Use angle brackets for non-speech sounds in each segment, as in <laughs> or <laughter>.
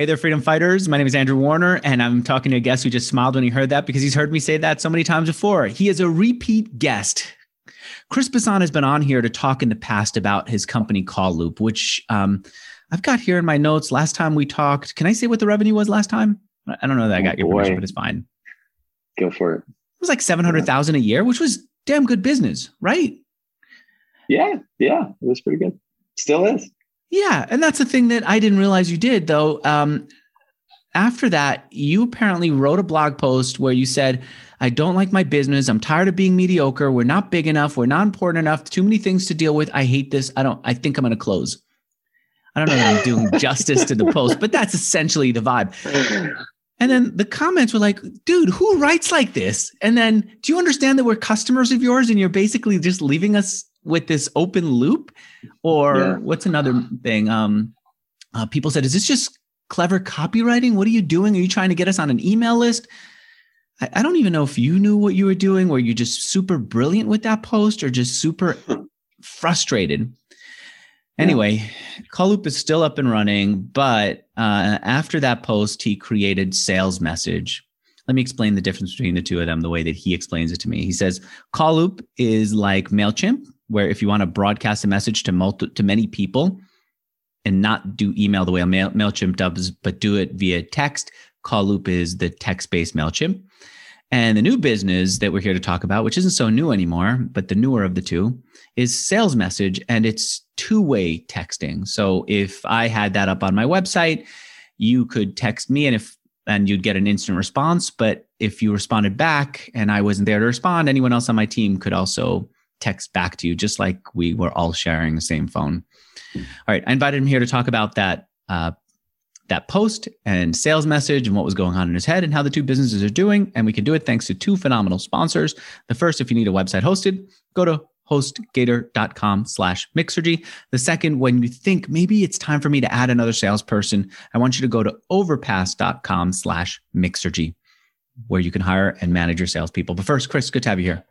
Hey there, freedom fighters. My name is Andrew Warner, and I'm talking to a guest who just smiled when he heard that because he's heard me say that so many times before. He is a repeat guest. Chris Brisson has been on here to talk in the past about his company Call Loop, which um, I've got here in my notes. Last time we talked, can I say what the revenue was last time? I don't know that I got oh, your permission, but it's fine. Go for it. It was like seven hundred thousand a year, which was damn good business, right? Yeah, yeah, it was pretty good. Still is. Yeah, and that's the thing that I didn't realize you did though. Um, after that, you apparently wrote a blog post where you said, "I don't like my business. I'm tired of being mediocre. We're not big enough. We're not important enough. Too many things to deal with. I hate this. I don't. I think I'm going to close." I don't know that I'm doing <laughs> justice to the post, but that's essentially the vibe. And then the comments were like, dude, who writes like this? And then, do you understand that we're customers of yours and you're basically just leaving us with this open loop? Or yeah. what's another thing? Um uh, people said is this just clever copywriting? What are you doing? Are you trying to get us on an email list? I, I don't even know if you knew what you were doing. Were you just super brilliant with that post or just super <laughs> frustrated? Anyway call loop is still up and running but uh, after that post he created sales message. Let me explain the difference between the two of them the way that he explains it to me. He says Call Loop is like MailChimp, where if you want to broadcast a message to multi, to many people and not do email the way Mail, MailChimp does, but do it via text, Call Loop is the text-based MailChimp. And the new business that we're here to talk about, which isn't so new anymore, but the newer of the two, is sales message and it's two-way texting. So if I had that up on my website, you could text me and if and you'd get an instant response. But if you responded back and I wasn't there to respond, anyone else on my team could also text back to you, just like we were all sharing the same phone. All right, I invited him here to talk about that uh, that post and sales message and what was going on in his head and how the two businesses are doing. And we can do it thanks to two phenomenal sponsors. The first, if you need a website hosted, go to hostgator.com slash mixergy. The second, when you think maybe it's time for me to add another salesperson, I want you to go to overpass.com slash mixergy, where you can hire and manage your salespeople. But first, Chris, good to have you here.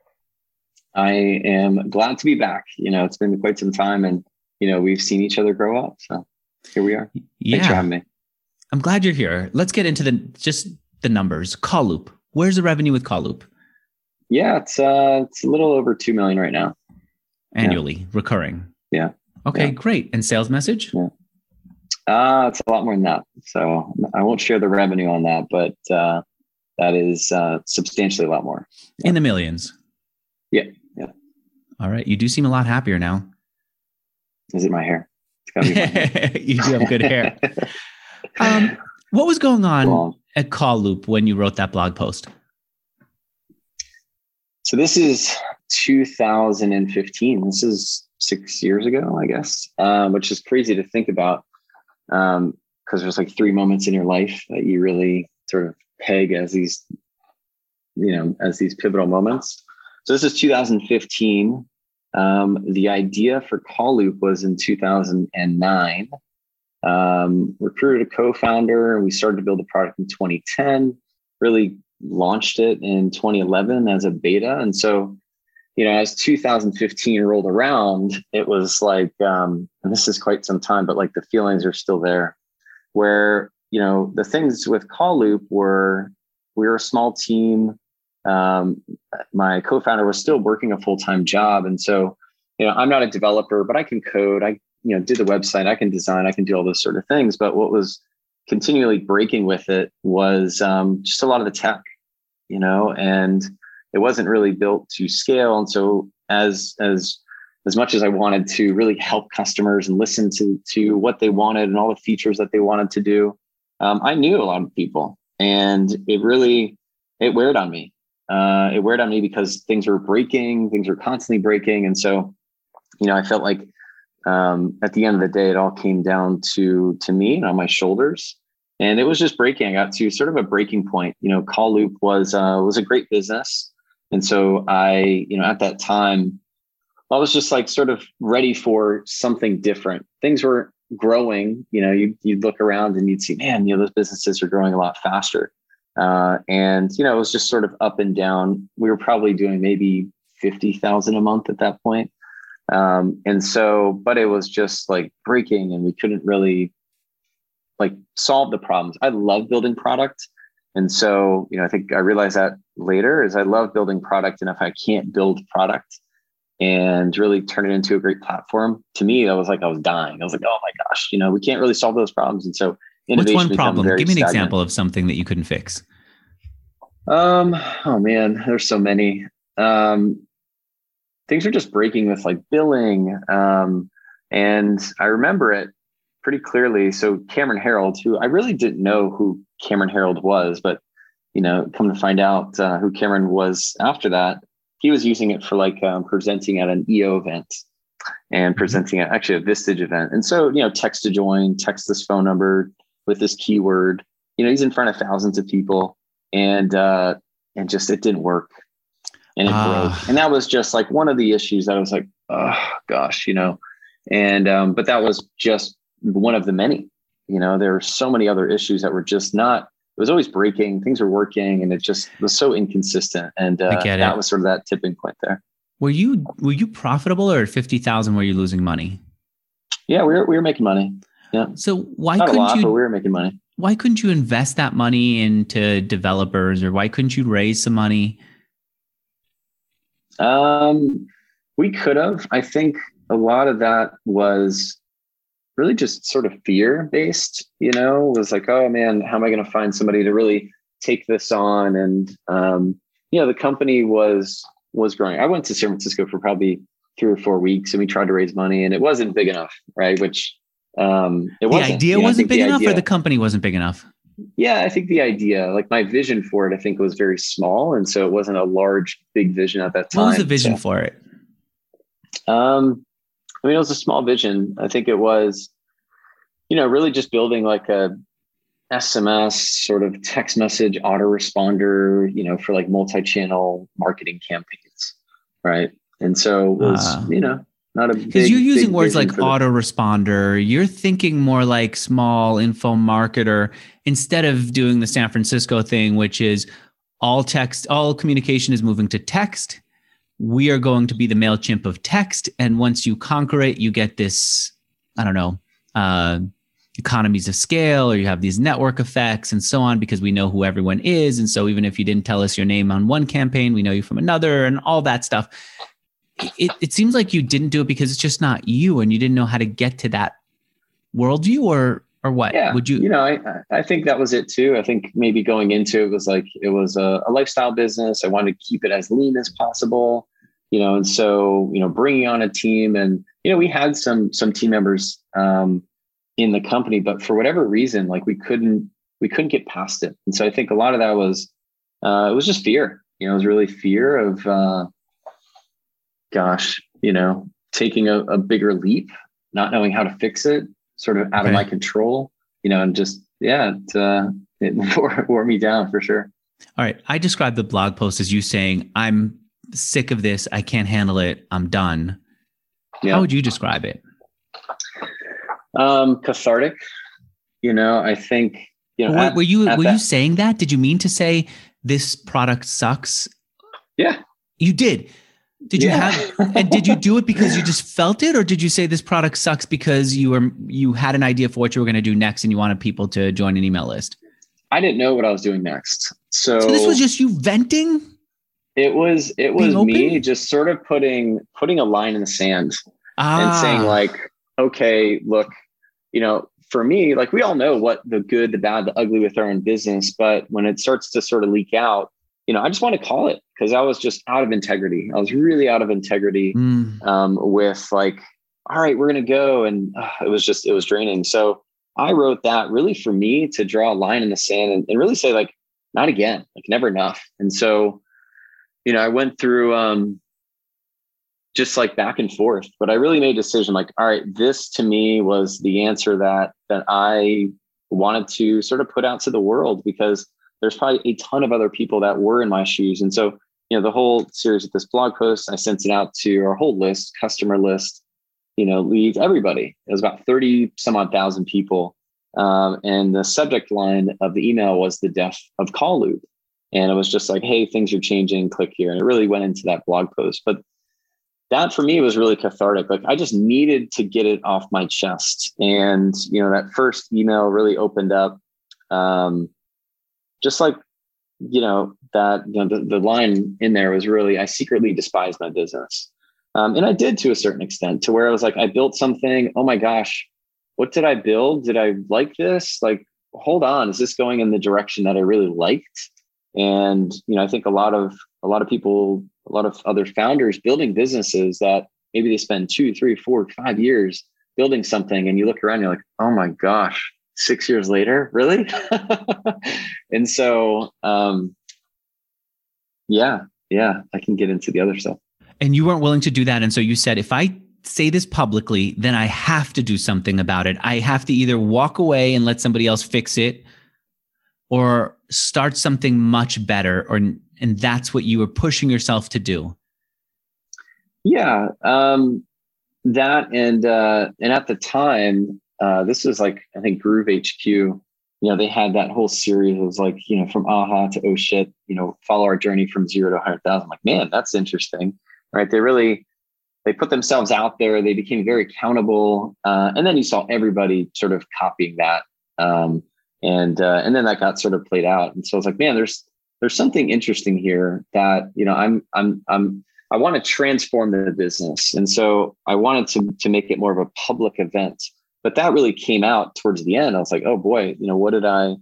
I am glad to be back. You know, it's been quite some time and, you know, we've seen each other grow up. So here we are. Yeah. Thanks for having me. I'm glad you're here. Let's get into the just the numbers. Call loop. Where's the revenue with Call loop? Yeah, it's uh it's a little over two million right now. Annually, yeah. recurring. Yeah. Okay, yeah. great. And sales message? Yeah. Uh, it's a lot more than that. So I won't share the revenue on that, but uh, that is uh, substantially a lot more. Yeah. In the millions. Yeah. All right. You do seem a lot happier now. Is it my hair? My hair. <laughs> you do have good hair. <laughs> um, what was going on Long. at Call Loop when you wrote that blog post? So this is 2015. This is six years ago, I guess, um, which is crazy to think about because um, there's like three moments in your life that you really sort of peg as these, you know, as these pivotal moments. So this is 2015. Um, the idea for Call Loop was in 2009. Um, recruited a co-founder, and we started to build the product in 2010. Really launched it in 2011 as a beta, and so you know, as 2015 rolled around, it was like, um, and this is quite some time, but like the feelings are still there. Where you know the things with Call Loop were we were a small team um, my co-founder was still working a full-time job. And so you know i'm not a developer but i can code. I you know did the website. I can design. I can do all those sort of things. But what was continually breaking with it was um, just a lot of the tech you know and it wasn't really built to scale. And so as as as much as i wanted to really help customers and listen to to what they wanted and all the features that they wanted to do um, i knew a lot of people. And it really it weared on me uh, it weared on me because things were breaking, things were constantly breaking, and so you know I felt like um, at the end of the day it all came down to to me and on my shoulders, and it was just breaking. I got to sort of a breaking point. You know, Call Loop was uh, was a great business, and so I you know at that time I was just like sort of ready for something different. Things were growing. You know, you you'd look around and you'd see, man, you know, those businesses are growing a lot faster. Uh, and you know, it was just sort of up and down. We were probably doing maybe fifty thousand a month at that point. Um, and so, but it was just like breaking, and we couldn't really like solve the problems. I love building product. And so, you know, I think I realized that later is I love building product. And if I can't build product and really turn it into a great platform, to me, that was like I was dying. I was like, oh my gosh, you know, we can't really solve those problems. And so What's one problem? Give me an stagnant. example of something that you couldn't fix. Um, oh man, there's so many. Um, things are just breaking with like billing. Um, and I remember it pretty clearly. So Cameron Herold, who I really didn't know who Cameron Herold was, but you know, come to find out uh, who Cameron was after that, he was using it for like um, presenting at an EO event and mm-hmm. presenting at actually a Vistage event. And so, you know, text to join, text this phone number with this keyword. You know, he's in front of thousands of people, and uh, and just it didn't work, and it uh. broke. And that was just like one of the issues that I was like, oh gosh, you know, and um, but that was just one of the many. You know, there were so many other issues that were just not. It was always breaking. Things were working, and it just was so inconsistent. And uh, that was sort of that tipping point there. Were you were you profitable, or at fifty thousand were you losing money? Yeah, we were we were making money. Yeah. So why not couldn't lot, you? But we were making money. Why couldn't you invest that money into developers, or why couldn't you raise some money? Um, we could have. I think a lot of that was really just sort of fear based, you know, was like, oh man, how am I going to find somebody to really take this on? And, um, you know, the company was, was growing. I went to San Francisco for probably three or four weeks and we tried to raise money and it wasn't big enough. Right. Which, um, it wasn't. The idea you know, wasn't big enough idea, or the company wasn't big enough? Yeah, I think the idea, like my vision for it, I think was very small. And so it wasn't a large, big vision at that time. What was the vision so, for it? Um, I mean, it was a small vision. I think it was, you know, really just building like a SMS sort of text message autoresponder, you know, for like multi-channel marketing campaigns, right? And so it was, uh, you know, not a because you're using words like autoresponder. You're thinking more like small info marketer instead of doing the San Francisco thing, which is all text, all communication is moving to text we are going to be the MailChimp of text. And once you conquer it, you get this, I don't know, uh, economies of scale, or you have these network effects and so on, because we know who everyone is. And so even if you didn't tell us your name on one campaign, we know you from another and all that stuff. It, it seems like you didn't do it because it's just not you and you didn't know how to get to that worldview or or what? Yeah, would you you know I, I think that was it too. I think maybe going into it was like it was a, a, lifestyle business. I wanted to keep it as lean as possible you know and so you know bringing on a team and you know we had some some team members um, in the company but for whatever reason like we couldn't we couldn't get past it. And so i think a lot of that was uh, it was just fear. You know it was really fear of uh, gosh you know taking a, a bigger leap not knowing how to fix it sort of out okay. of my control, you know, and just, yeah, it, uh, it <laughs> wore, wore me down for sure. All right. I described the blog post as you saying, I'm sick of this. I can't handle it. I'm done. Yeah. How would you describe it? Um, cathartic. You know, I think, you know, at, were you, were that, you saying that? Did you mean to say this product sucks? Yeah. You did. Did you yeah. have and did you do it because you just felt it or did you say this product sucks because you were you had an idea for what you were going to do next and you wanted people to join an email list? I didn't know what I was doing next. So, so this was just you venting? It was it was me just sort of putting putting a line in the sand ah. and saying like, okay, look, you know, for me, like we all know what the good, the bad, the ugly with our own business, but when it starts to sort of leak out, you know, I just want to call it because I was just out of integrity. I was really out of integrity mm. um, with like, all right, we're going to go. And uh, it was just, it was draining. So I wrote that really for me to draw a line in the sand and, and really say, like, not again, like, never enough. And so, you know, I went through um, just like back and forth, but I really made a decision like, all right, this to me was the answer that, that I wanted to sort of put out to the world because there's probably a ton of other people that were in my shoes. And so, you know, the whole series of this blog post, I sent it out to our whole list, customer list, you know, leads, everybody. It was about 30 some odd thousand people. Um, and the subject line of the email was the death of call loop. And it was just like, hey, things are changing, click here. And it really went into that blog post. But that for me was really cathartic. Like I just needed to get it off my chest. And, you know, that first email really opened up, um, just like, you know, that, you know, the, the line in there was really, I secretly despise my business. Um, and I did to a certain extent to where I was like, I built something. Oh my gosh, what did I build? Did I like this? Like, hold on, is this going in the direction that I really liked? And, you know, I think a lot of, a lot of people a lot of other founders building businesses that maybe they spend two, three, four, five years building something, and you look around, you're like, oh my gosh, six years later, really? <laughs> and so, um, yeah, yeah, I can get into the other stuff. And you weren't willing to do that, and so you said, if I say this publicly, then I have to do something about it. I have to either walk away and let somebody else fix it, or start something much better, or and that's what you were pushing yourself to do yeah um, that and uh, and at the time uh, this was like i think groove hq you know they had that whole series it was like you know from aha to oh shit you know follow our journey from zero to 100000 like man that's interesting right? They really they put themselves out there. They became very accountable. Uh, and then you saw everybody sort of copying that. Um, and uh, and then that got sort of played out. And so it's like man there's there's something interesting here that you know i'm i'm i'm i want to transform the business. And so i wanted to to make it more of a public event but that really came out towards the end. I was like oh boy you know what did i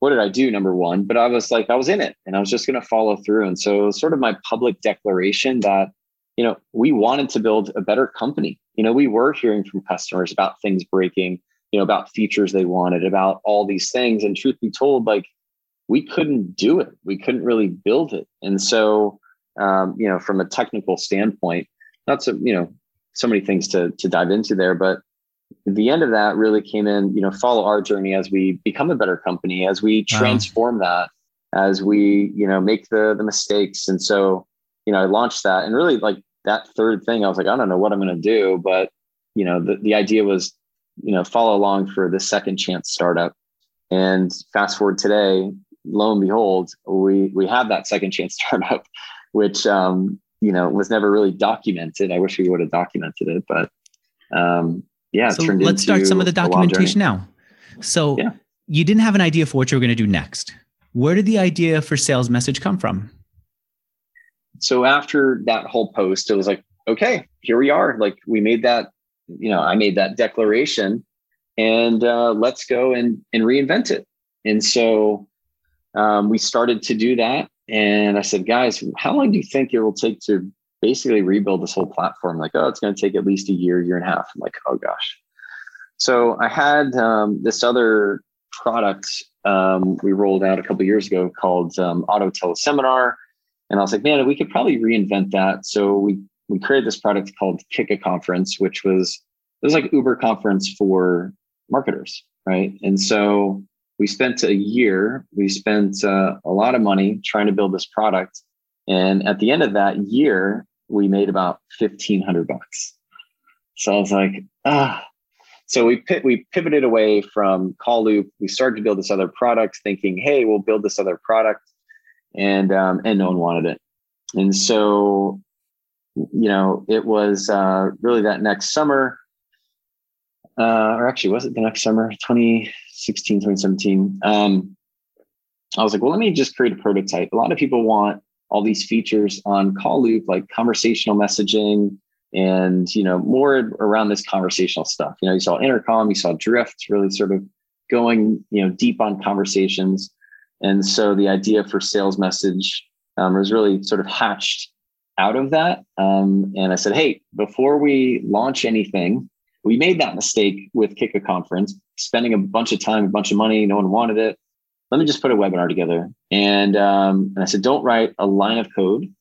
what did i do number one? But i was like i was in it and i was just going to follow through. And so it was sort of my public declaration that you know we wanted to build a better company. You know we were hearing from customers about things breaking you know about features they wanted about all these things. And truth be told like we couldn't do it. We couldn't really build it. And so, um, you know, from a technical standpoint, not so, you know, so many things to, to dive into there, but the end of that really came in, you know, follow our journey as we become a better company, as we transform wow. that, as we, you know, make the, the mistakes. And so, you know, I launched that and really like that third thing, I was like, I don't know what I'm going to do, but, you know, the, the idea was, you know, follow along for the second chance startup. And fast forward today, lo and behold, we we have that second chance <laughs> startup, which um, you know was never really documented. I wish we would have documented it, but um, yeah. So let's start some of the documentation now. So yeah. you didn't have an idea for what you were going to do next. Where did the idea for sales message come from? So after that whole post, it was like, okay, here we are. Like we made that, you know, I made that declaration, and uh, let's go and and reinvent it. And so um, we started to do that. And I said, guys, how long do you think it will take to basically rebuild this whole platform? Like, oh, it's going to take at least a year, year and a half. I'm like, oh gosh. So I had um, this other product um, we rolled out a couple years ago called um, Auto Teleseminar. And I was like, man, we could probably reinvent that. So we we created this product called Kick a Conference, which was it was like Uber conference for marketers, right? And so we spent a year, we spent uh, a lot of money trying to build this product. And at the end of that year, we made about 1500 bucks. So I was like, ah. So we we pivoted away from Call Loop. We started to build this other product, thinking, hey, we'll build this other product, and um, and no one wanted it. And so, you know, it was uh, really that next summer, uh, or actually, was it the next summer, 20, 2016, 2017. Um, I was like, well, let me just create a prototype. A lot of people want all these features on Call Loop, like conversational messaging and, you know, more around this conversational stuff. You know, you saw intercom, you saw drift really sort of going, you know, deep on conversations. And so the idea for sales message um, was really sort of hatched out of that. Um, and I said, hey, before we launch anything, we made that mistake with Kick a Conference, spending a bunch of time, a bunch of money. No one wanted it. Let me just put a webinar together. And, um, and I said, don't write a line of code.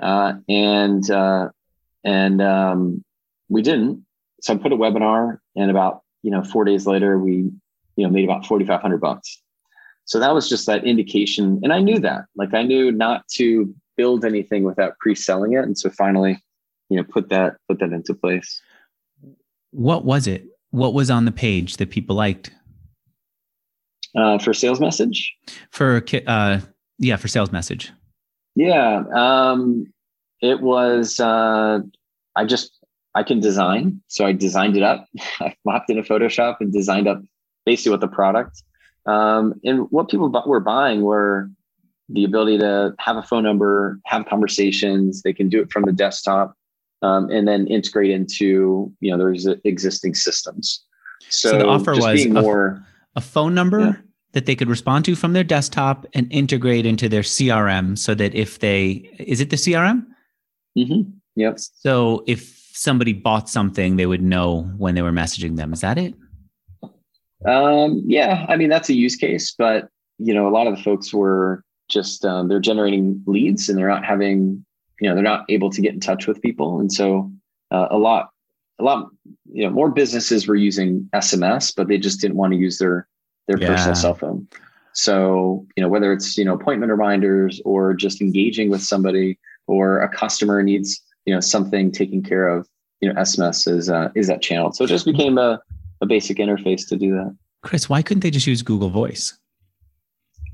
Uh, and uh, and um, we didn't. So I put a webinar, and about you know four days later, we you know made about forty five hundred bucks. So that was just that indication, and I knew that. Like I knew not to build anything without pre-selling it, and so finally, you know, put that put that into place. What was it? What was on the page that people liked? Uh, for sales message? For uh, yeah, for sales message. Yeah, um, it was uh, I just I can design. So I designed it up. <laughs> I mopped a Photoshop and designed up basically what the product. Um, and what people were buying were the ability to have a phone number, have conversations. They can do it from the desktop, um, and then integrate into you know there's existing systems. So, so the offer was more a, phone number yeah. that they could respond to from their desktop and integrate into their CRM, so that if they is it the CRM? Mm-hmm. Yep. So if somebody bought something, they would know when they were messaging them. Is that it? Um, yeah, I mean that's a use case, but you know, a lot of the folks were just um, they're generating leads and they're not having, you know, they're not able to get in touch with people, and so uh, a lot, a lot, you know, more businesses were using SMS, but they just didn't want to use their their yeah. personal cell phone. So you know, whether it's you know appointment reminders or just engaging with somebody or a customer needs you know something taken care of, you know, SMS is uh, is that channel. So it just became a a basic interface to do that. Chris, why couldn't they just use Google Voice?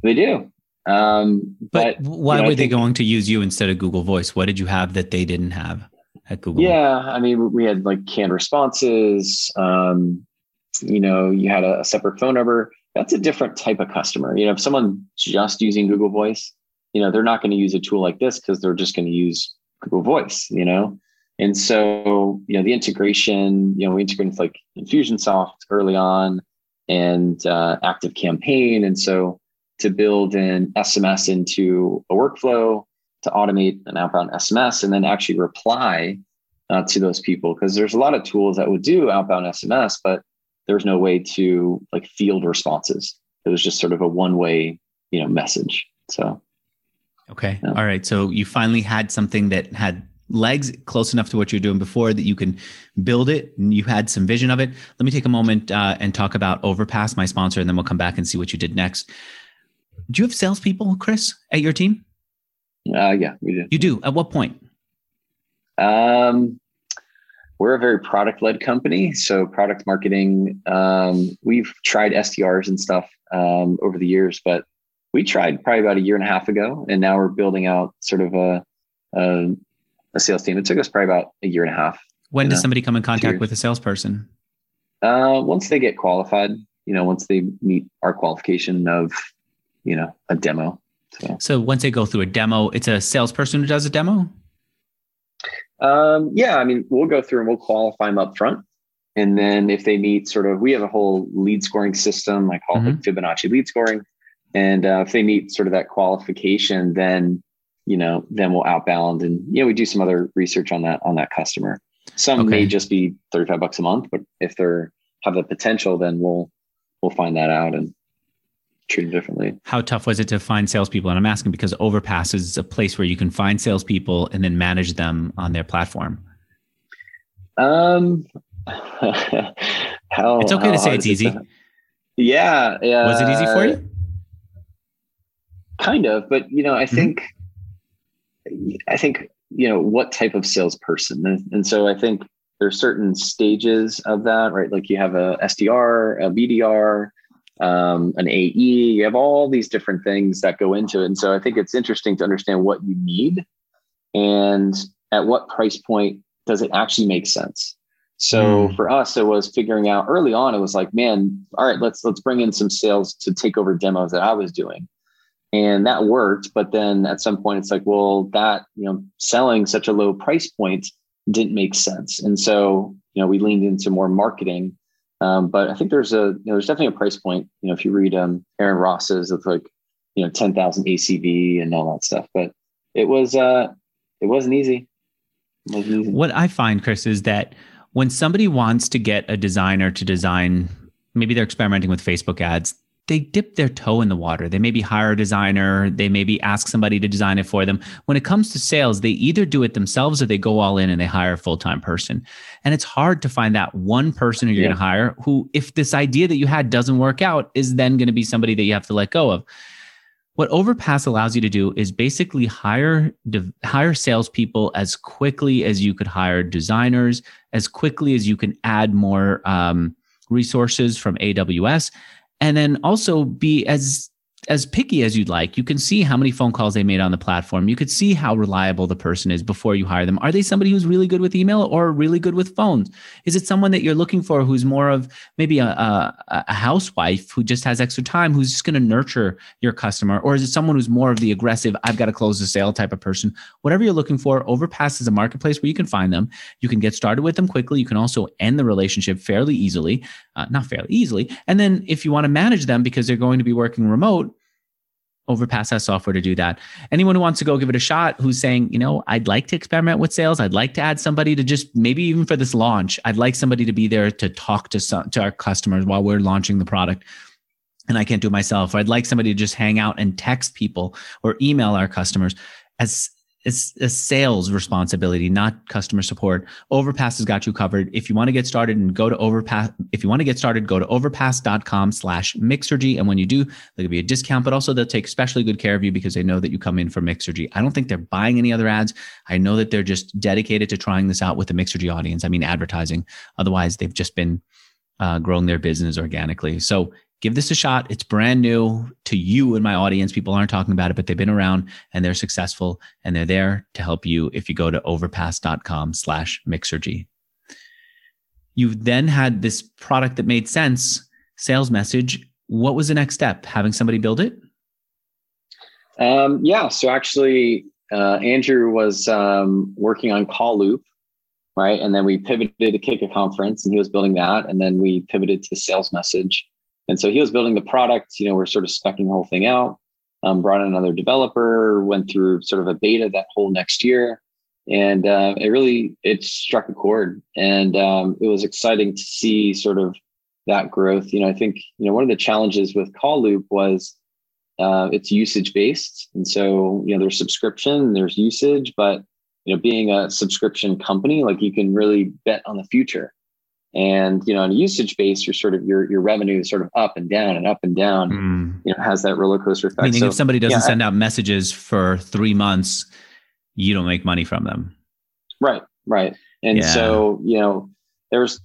They do. Um, but, but, why you know, were they going to use you instead of Google Voice? What did you have that they didn't have at Google? Yeah, I mean, we had like canned responses. Um, you know, you had a, a separate phone number. That's a different type of customer. You know, if someone just using Google Voice, you know, they're not going to use a tool like this because they're just going to use Google Voice. You know, and so, you know, the integration, you know, we integrated with like Infusionsoft early on and uh, Active Campaign. And so to build an SMS into a workflow to automate an outbound SMS and then actually reply uh, to those people. Because there's a lot of tools that would do outbound SMS, but there's no way to like field responses. It was just sort of a one way, you know, message. So. Okay. Yeah. All right. So you finally had something that had legs close enough to what you're doing before that you can build it and you had some vision of it. Let me take a moment uh, and talk about Overpass, my sponsor, and then we'll come back and see what you did next. Do you have salespeople, Chris, at your team? Uh, yeah, we do. You do. At what point? Um, we're a very product led company. So, product marketing, um, we've tried SDRs and stuff um, over the years, but we tried probably about a year and a half ago. And now we're building out sort of a, a a sales team. It took us probably about a year and a half. When does somebody come in contact with a salesperson? Uh, once they get qualified, you know, once they meet our qualification of, you know, a demo. So, so once they go through a demo, it's a salesperson who does a demo. Um, yeah, I mean, we'll go through and we'll qualify them up front. And then if they meet sort of, we have a whole lead scoring system, I call mm-hmm. it Fibonacci lead scoring. And uh, if they meet sort of that qualification, then you know, then we'll outbound and you know, we do some other research on that on that customer. Some okay. may just be 35 bucks a month, but if they're have the potential, then we'll we'll find that out and treat them differently. How tough was it to find salespeople? And I'm asking because Overpass is a place where you can find salespeople and then manage them on their platform. Um, <laughs> how, it's okay to say it's easy. yeah, yeah. Was it easy for you? Kind of, but you know, I mm-hmm. think I think, you know, what type of salesperson? And, and so I think there's certain stages of that, right? Like you have a SDR, a BDR, um, an AE, you have all these different things that go into it. And so I think it's interesting to understand what you need and at what price point does it actually make sense. So mm. for us, it was figuring out early on, it was like, man, all right, let's let's bring in some sales to take over demos that I was doing and that worked but then at some point it's like well that you know selling such a low price point didn't make sense and so you know we leaned into more marketing um, but i think there's a you know there's definitely a price point you know if you read um, aaron ross's it's like you know 10,000 acv and all that stuff. But it was uh it wasn't easy. It wasn't easy. What i find chris is that when somebody wants to get a designer to design maybe they're experimenting with facebook ads they dip their toe in the water. They maybe hire a designer, they maybe ask somebody to design it for them. When it comes to sales, they either do it themselves or they go all in and they hire a full-time person. And it's hard to find that one person who you're yeah. going to hire who if this idea that you had doesn't work out is then going to be somebody that you have to let go of. What Overpass allows you to do is basically hire hire salespeople as quickly as you could hire designers, as quickly as you can add more um, resources from AWS, and then also be as as picky as you'd like. You can see how many phone calls they made on the platform. You could see how reliable the person is before you hire them. Are they somebody who's really good with email or really good with phones? Is it someone that you're looking for who's more of maybe a, a, a housewife who just has extra time, who's just going to nurture your customer? Or is it someone who's more of the aggressive, I've got to close the sale type of person? Whatever you're looking for, Overpass is a marketplace where you can find them. You can get started with them quickly. You can also end the relationship fairly easily, uh, not fairly easily. And then if you want to manage them because they're going to be working remote, Overpass has software to do that. Anyone who wants to go give it a shot, who's saying, you know, I'd like to experiment with sales. I'd like to add somebody to just maybe even for this launch, I'd like somebody to be there to talk to some to our customers while we're launching the product. And I can't do it myself. Or I'd like somebody to just hang out and text people or email our customers. As it's a sales responsibility, not customer support. Overpass has got you covered. If you want to get started and go to Overpass, if you want to get started, go to overpass.com slash Mixergy. And when you do, there'll be a discount, but also they'll take especially good care of you because they know that you come in for Mixergy. I don't think they're buying any other ads. I know that they're just dedicated to trying this out with the Mixergy audience. I mean, advertising. Otherwise, they've just been uh, growing their business organically. So give this a shot. It's brand new to you and my audience. People aren't talking about it, but they've been around and they're successful and they're there to help you if you go to overpass.com slash mixergy. You then had this product that made sense, sales message. What was the next step? Having somebody build it? Um, yeah. So actually, uh, Andrew was um, working on Call Loop, right? And then we pivoted to Kick a Conference and he was building that. And then we pivoted to sales message. And so he was building the product. You know, we're sort of specking the whole thing out. Um, brought in another developer, went through sort of a beta that whole next year, and uh, it really it struck a chord, and um, it was exciting to see sort of that growth. You know, I think you know one of the challenges with Call Loop was uh, it's usage based, and so you know there's subscription, there's usage, but you know being a subscription company, like you can really bet on the future. And you know, on a usage base, your sort of your your revenue is sort of up and down and up and down. Mm. You know, has that roller coaster effect. Meaning, so, if somebody doesn't yeah, send out messages for three months, you don't make money from them. Right, right. And yeah. so you know, there's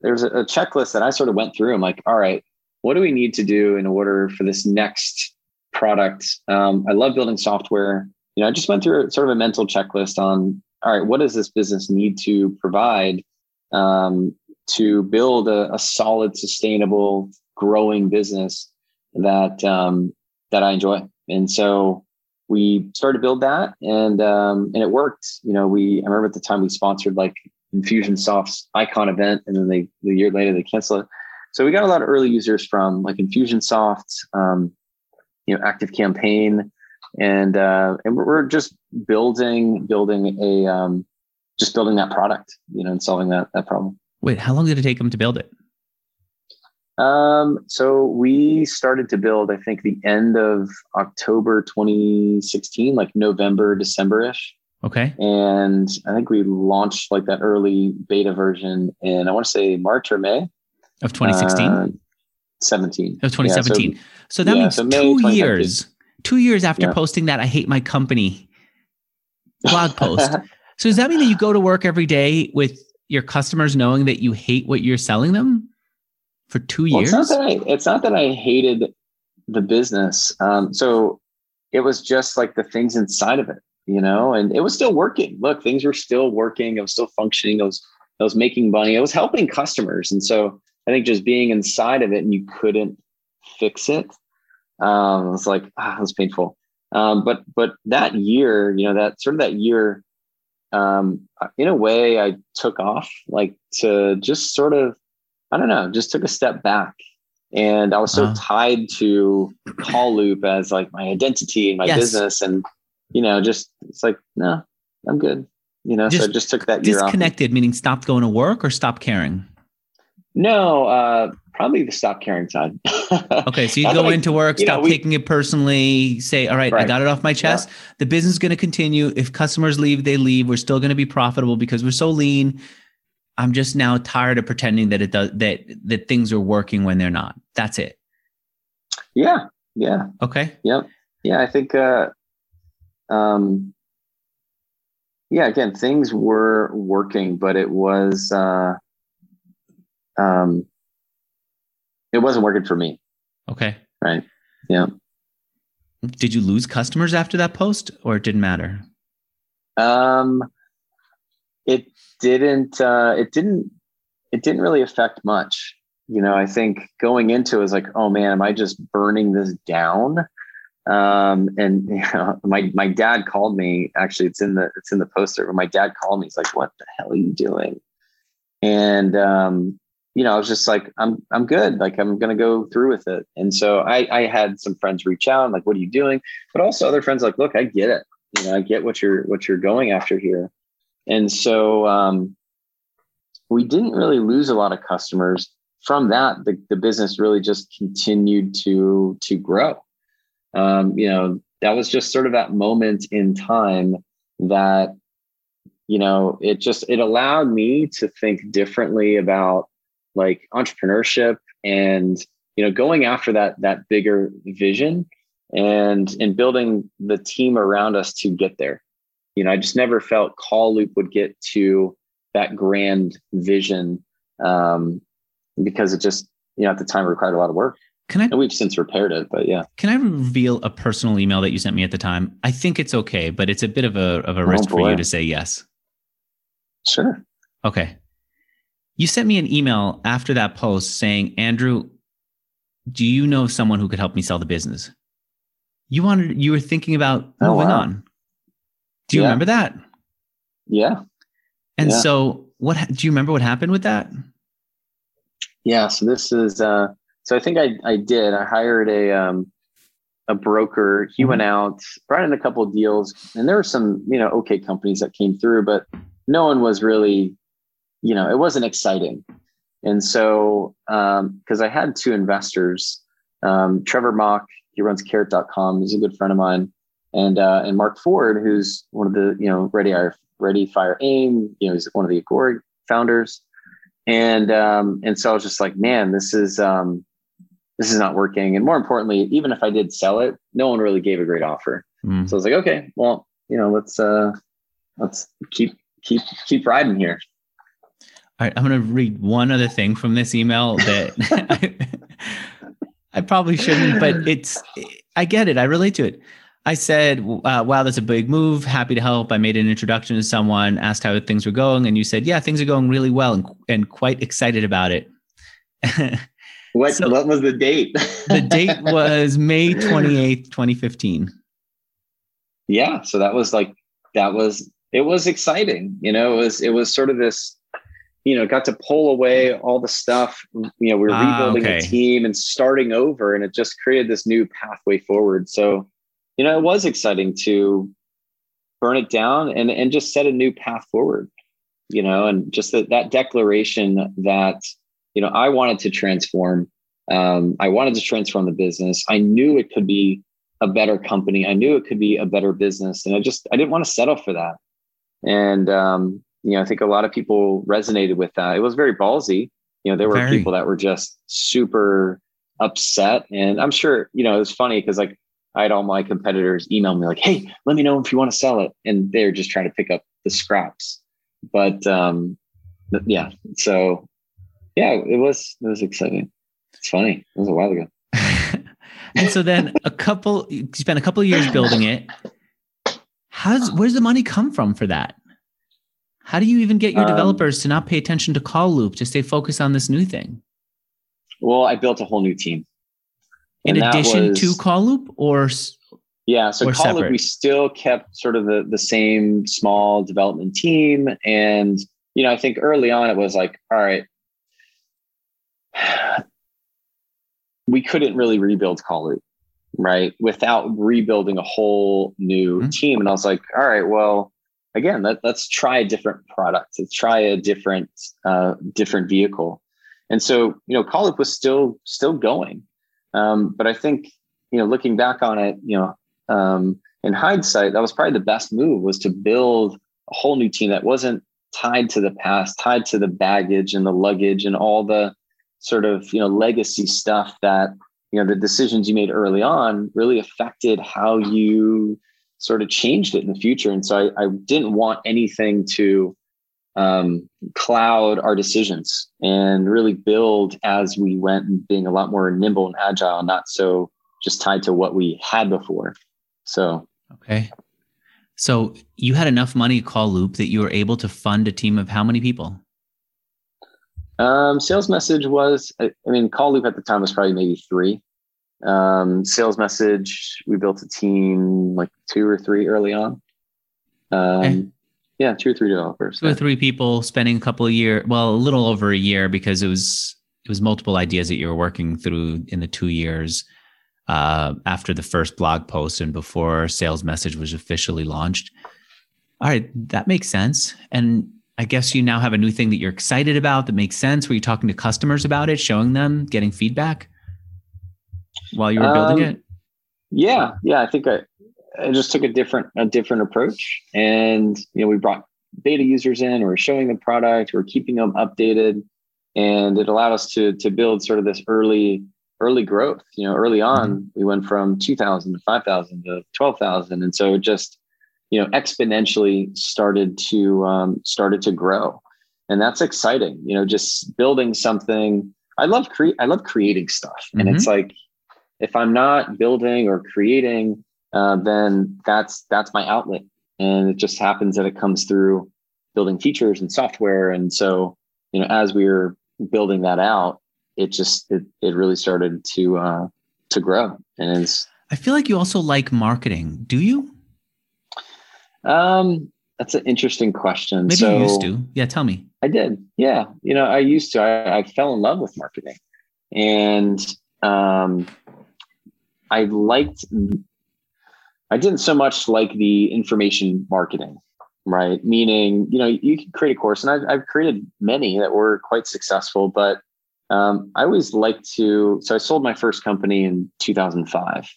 there's a, a checklist that I sort of went through. I'm like, all right, what do we need to do in order for this next product? Um, I love building software. You know, I just went through sort of a mental checklist on, all right, what does this business need to provide um, to build a, a solid, sustainable, growing business that um, that I enjoy. And so we started to build that, and um, and it worked. You know, we I remember at the time we sponsored like Infusionsoft's Icon event, and then they the year later they canceled it. So we got a lot of early users from like Infusionsoft, um, you know, Active Campaign, and uh, and we're just building building a um, just building that product, you know, and solving that that problem. Wait, how long did it take them to build it? Um, so we started to build, I think, the end of October 2016, like November, December-ish. Okay. And I think we launched like that early beta version in I want to say March or May of 2016. Uh, 17. Of 2017. Yeah, so, so, that yeah, means so two years. Two years after yeah. posting that I hate my company blog <laughs> post. so does that mean that you go to work every day with your customers knowing that you hate what you're selling them for two years? It's, not that I, it's not that I hated the business. Um, so it was just like the things inside of it, you know, and it was still working. Look, things were still working. It was still functioning. I was, I was making money. I was helping customers. And so I think just being inside of it and you couldn't fix it. Um, it was like, ah, it was painful. Um, but, but that year, you know, that sort of that year, um, in a way, I took off like to just sort of, I don't know, just took a step back. And I was so uh tied to Call Loop as like my identity and my yes. business. And, you know, just it's like, no, I'm good. You know, just so I just took that year disconnected, meaning stopped going to work or stopped caring? No, uh, probably the stop caring side. <laughs> okay, so you go into work, stop know, we, taking it personally, say, all right, right, I got it off my chest. Yeah. The business is going to continue. If customers leave, they leave. We're still going to be profitable because we're so lean. I'm just now tired of pretending that it does that that things are working when they're not. That's it. Yeah. Yeah. Okay. Yep. Yeah, I think uh um yeah, again, things were working, but it was uh um, it wasn't working for me. Okay. Right. Yeah. did you lose customers after that post or it didn't matter? Um, it didn't, uh, it didn't, it didn't really affect much. You know, I think going into it was like, oh man, am I just burning this down? Um, and <laughs> you know, my my dad called me. Actually, it's in the it's in the poster. But my dad called me. He's like, "What the hell are you doing?" And um, you know, I was just like, "I'm I'm good. Like, I'm gonna go through with it." And so I I had some friends reach out, like, "What are you doing?" But also other friends like, "Look, I get it. You know, I get what you're what you're going after here." And so um, we didn't really lose a lot of customers from that. The the business really just continued to to grow um, you know, that was just sort of that moment in time that, you know, it just it allowed me to think differently about like entrepreneurship and you know going after that that bigger vision and and building the team around us to get there you know i just never felt call loop would get to that grand vision um, because it just you know at the time required a lot of work can I? And we've since repaired it, but yeah. Can I reveal a personal email that you sent me at the time? I think it's okay, but it's a bit of a of a risk oh, for you to say yes. Sure. Okay. You sent me an email after that post saying, Andrew, do you know someone who could help me sell the business? You wanted you were thinking about oh, moving wow. on. Do you yeah. remember that? Yeah. And yeah. so what do you remember what happened with that? Yeah, so this is uh so I think I, I did. I hired a um, a broker. He mm-hmm. went out, brought in a couple of deals, and there were some you know okay companies that came through, but no one was really, you know, it wasn't exciting. And so because um, I had two investors, um, Trevor Mauch, he runs Carrot.com. He's a good friend of mine, and uh, and Mark Ford, who's one of the you know Ready Ready Fire Aim. You know, he's one of the Agora founders. And um, and so I was just like, man, this is um, this is not working. And more importantly, even if I did sell it, no one really gave a great offer. Mm. So I was like, okay, well, you know, let's uh let's keep keep keep riding here. All right, I'm going to read one other thing from this email that I, <laughs> I, probably shouldn't, but it's I get it. I relate to it. I said, uh, "Wow, that's a big move. Happy to help." I made an introduction to someone, asked how things were going, and you said, "Yeah, things are going really well," and, and quite excited about it. <laughs> What so what was the date? <laughs> the date was May 28th, 2015. Yeah, so that was like that was it was exciting. You know, it was it was sort of this you know, got to pull away all the stuff. You know, we were ah, rebuilding okay. the team and starting over, and it just created this new pathway forward. So, you know, it was exciting to burn it down and and just set a new path forward. You know, and just that that declaration that you know, I wanted to transform. Um, I wanted to transform the business. I knew it could be a better company. I knew it could be a better business, and I just I didn't want to settle for that. And um, you know, I think a lot of people resonated with that. It was very ballsy. You know, there were very. people that were just super upset, and I'm sure you know it was funny because like I had all my competitors email me like, "Hey, let me know if you want to sell it," and they're just trying to pick up the scraps. But um, yeah, so yeah, it was it was exciting. It's funny. It was a while ago. <laughs> <laughs> and so then a couple you spent a couple of years building it. How's where's the money come from for that? How do you even get your um, developers to not pay attention to call loop to stay focused on this new thing? Well, I built a whole new team. In addition was, to call loop or yeah, so call loop we still kept sort of the the same small development team and you know, I think early on it was like, all right, <sighs> we couldn't really rebuild Call Loop, right? Without rebuilding a whole new mm-hmm. team. And I was like, all right, well, again, let, us try a different product. Let's try a different, uh, different vehicle. And so, you know, Call Loop was still, still going. Um, but I think, you know, looking back on it, you know, um, in hindsight, that was probably the best move was to build a whole new team that wasn't tied to the past, tied to the baggage and the luggage and all the sort of you know legacy stuff that you know the decisions you made early on really affected how you sort of changed it in the future and so i, I didn't want anything to um, cloud our decisions and really build as we went and being a lot more nimble and agile not so just tied to what we had before. So okay. So you had enough money call loop that you were able to fund a team of how many people? Um, sales message was, I, I mean, call loop at the time was probably maybe three. Um, sales message, we built a team like two or three early on. Um, okay. Yeah, two or three developers. Two or three people spending a couple of years, well, a little over a year because it was it was multiple ideas that you were working through in the two years uh, after the first blog post and before sales message was officially launched. All right, that makes sense. And I guess you now have a new thing that you're excited about that makes sense. Were you talking to customers about it, showing them, getting feedback while you were building um, it? Yeah, yeah. I think I, I just took a different a different approach, and you know, we brought beta users in, or showing the product, or keeping them updated, and it allowed us to to build sort of this early early growth. You know, early on, mm-hmm. we went from two thousand to five thousand to twelve thousand, and so it just you know exponentially started to um, started to grow, and that's exciting. You know, just building something. I love create. I love creating stuff, and mm-hmm. it's like if I'm not building or creating, uh, then that's that's my outlet, and it just happens that it comes through building features and software. And so, you know, as we were building that out, it just it, it really started to uh, to grow, and it's. I feel like you also like marketing. Do you? Um, that's an interesting question. Maybe so, you used to. Yeah, tell me. I did. Yeah, you know, I used to. I, I fell in love with marketing, and um, I liked. I didn't so much like the information marketing, right? Meaning, you know, you can create a course, and I've, I've created many that were quite successful, but um, I always like to. So I sold my first company in 2005,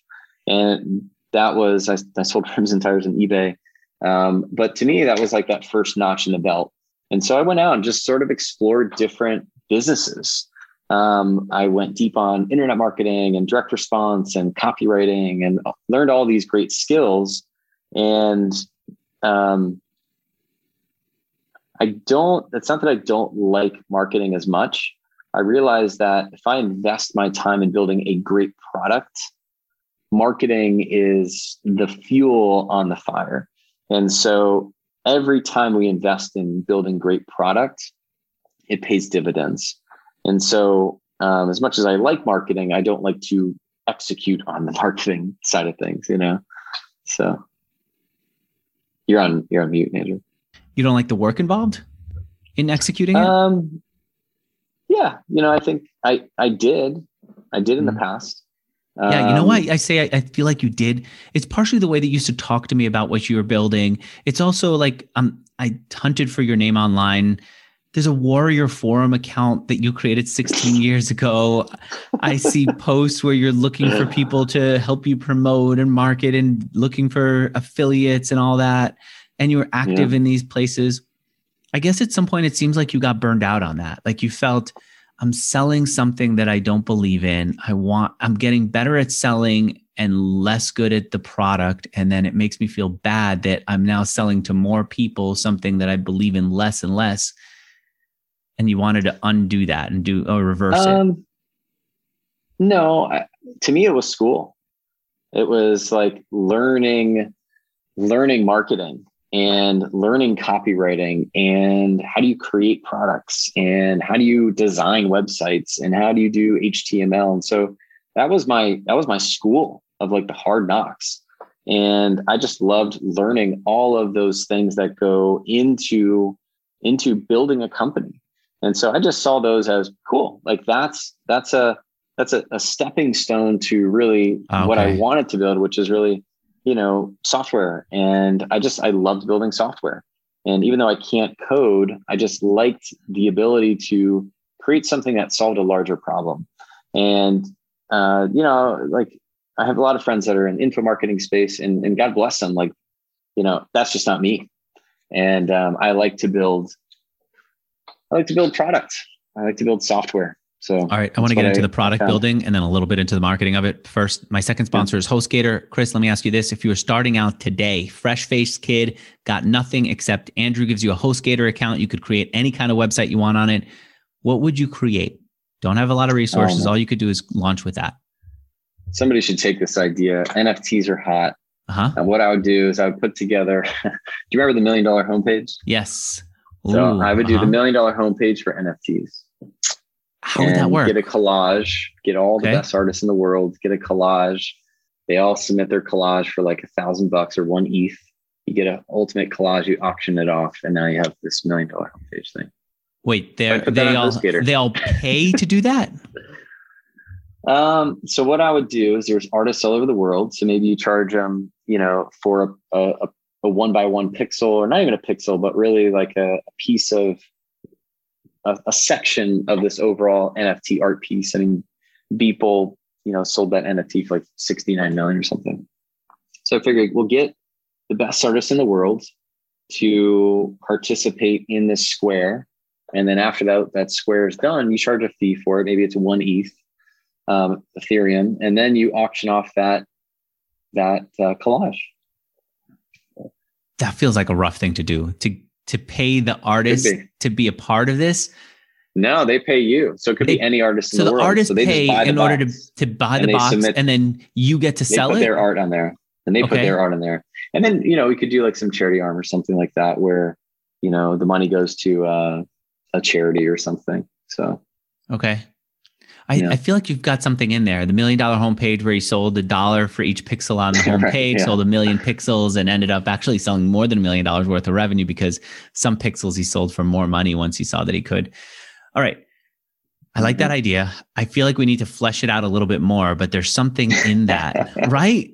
and that was I, I sold <laughs> rims and tires on eBay. Um, but to me, that was like that first notch in the belt. And so I went out and just sort of explored different businesses. Um, I went deep on internet marketing and direct response and copywriting and learned all these great skills. And um, I don't, it's not that I don't like marketing as much. I realized that if I invest my time in building a great product, marketing is the fuel on the fire. And so every time we invest in building great product, it pays dividends. And so, um, as much as I like marketing, I don't like to execute on the <laughs> marketing side of things, you know? So you're on, you're on mute, Andrew. You don't like the work involved in executing it? Um, yeah, you know, I think I I did, I did in the mm. past. Yeah, you know why um, I say I, I, feel like you did. It's partially the way that you used to talk to me about what you were building. It's also like um, I hunted for your name online. There's a warrior forum account that you created 16 years ago. I see posts where you're looking for people to help you promote and market and looking for affiliates and all that. And you were active yeah. in these places. I guess at some point it seems like you got burned out on that. Like you felt I'm selling something that I don't believe in. I want I'm getting better at selling and less good at the product and then it makes me feel bad that I'm now selling to more people something that I believe in less and less. And you wanted to undo that and do or reverse um, it. No, I, to me it was school. It was like learning learning marketing and learning copywriting and how do you create products and how do you design websites and how do you do HTML and so that was my that was my school of like the hard knocks and I just loved learning all of those things that go into into building a company and so I just saw those as cool like that's that's a that's a, a stepping stone to really okay. what I wanted to build which is really you know, software. And I just, I loved building software. And even though I can't code, I just liked the ability to create something that solved a larger problem. And, uh, you know, like I have a lot of friends that are in info marketing space and, and God bless them. Like, you know, that's just not me. And um, I like to build, I like to build products. I like to build software. So, all right, I want to get into I, the product building and then a little bit into the marketing of it. First, my second sponsor yeah. is HostGator. Chris, let me ask you this: If you were starting out today, fresh faced kid, got nothing except Andrew gives you a HostGator account, you could create any kind of website you want on it. What would you create? Don't have a lot of resources. Um, All you could do is launch with that. somebody should take this idea. NFTs are hot. Uh-huh. And what I would do is I would put together. <laughs> do you remember the million dollar homepage? Yes. So Ooh, I would do uh-huh. the million dollar homepage for NFTs. How would that work? Get a collage, get all the best artists in the world, get a collage. They all submit their collage for like a thousand bucks or one ETH. You get an ultimate collage, you auction it off, and now you have this million dollar homepage thing. Wait, they I put that they all they all pay to do that? <laughs> <laughs> Um, so what I would do is there's artists all over the world. So maybe you charge them, you know, for a, a, a one by one pixel or not even a pixel, but really like a, a piece of a, a section of this overall NFT art piece. I mean, Beeple, you know, sold that NFT for like 69 million or something. So I figured we'll get the best artists in the world to participate in this square. And then after that, that square is done, you charge a fee for it. Maybe it's one ETH um, Ethereum, and then you auction off that that uh, collage. That feels like a rough thing to do. To to pay the artist to be a part of this. No, they pay you, so it could They- be any artist in So the, the world. artists so they just pay in order to to buy the box, submit- and then you get to they sell put it. their art on there, and they put their art on there, and then you know we could do like some charity arm or something like that, where you know the money goes to uh, a charity or something. So Okay. I, Yeah. I feel like you've got something in there. The million dollar homepage where he sold a dollar for each pixel on the <laughs> Right, homepage, yeah. sold a million pixels, and ended up actually selling more than a million dollars worth of revenue because some pixels he sold for more money once he saw that he could. All right. I like Mm-hmm. that idea. I feel like we need to flesh it out a little bit more, but there's something in that, right?